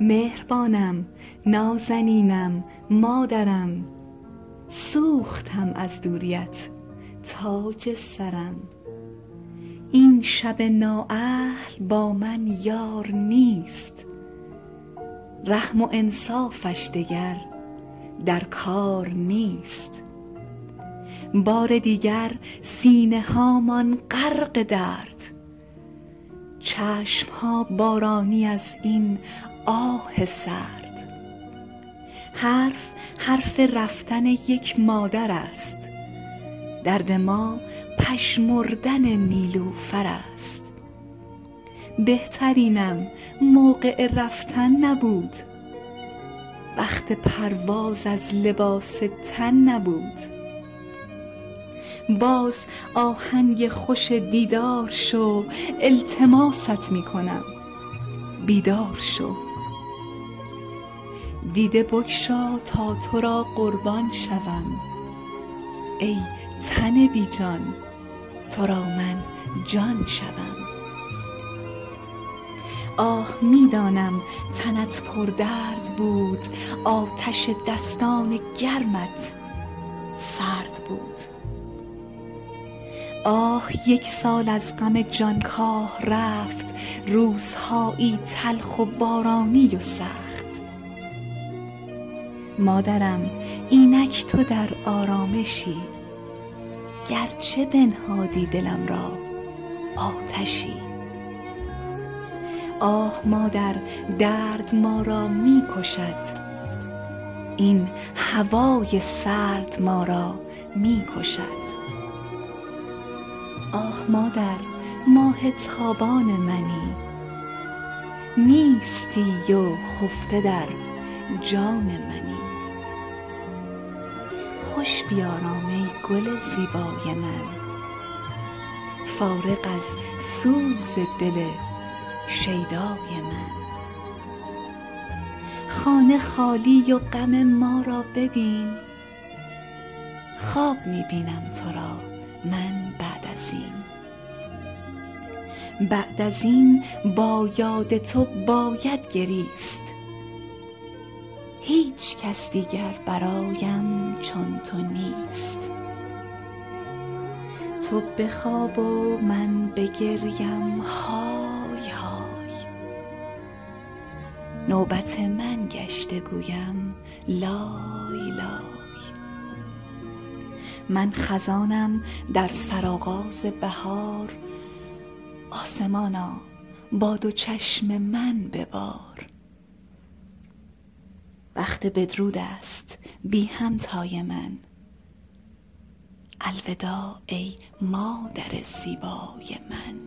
مهربانم نازنینم مادرم سوختم از دوریت تاج سرم. این شب نااهل با من یار نیست رحم و انصافش دگر در کار نیست. بار دیگر سینه هامان غرق درد چشم ها بارانی از این آه سرد. حرف حرف رفتن یک مادر است. درد ما پژمردن نیلوفر است. بهترینم موقع رفتن نبود. وقت پرواز از لباس تن نبود. باز آهنگ خوش دیدار شو التماست می کنم بیدار شو. دیده بگشا تا تو را قربان شوم. ای تن بی جان تو را من جان شوم. آه می دانم تنت پردرد بود آتش دستان گرمت سرد بود. آه یک سال از غم جانکاه رفت روزهایی تلخ و بارانی و سخت. مادرم اینک تو در آرامشی گرچه بنهادی دلم را آتشی. آه مادر درد ما را می کشد این هوای سرد ما را می کشد. آه مادر ماه تابان منی. نیستی و خفته در جان منی. خوش بیارام ای گل زیبای من. فارغ از سوز دل شیدای من. خانه خالی و غم ما را ببین. خواب می بینم تو را. من بعد از این. بعد از این با یاد تو باید گریست. هیچ کس دیگر برایم چون تو نیست. تو بخواب و من بگریم های های. نوبت من گشته گویم لای لای. من خزانم در سرآغاز بهار. آسمانا با دو چشم من ببار. وقت بدرود است بی همتای من. الوداع ای مادر زیبای من.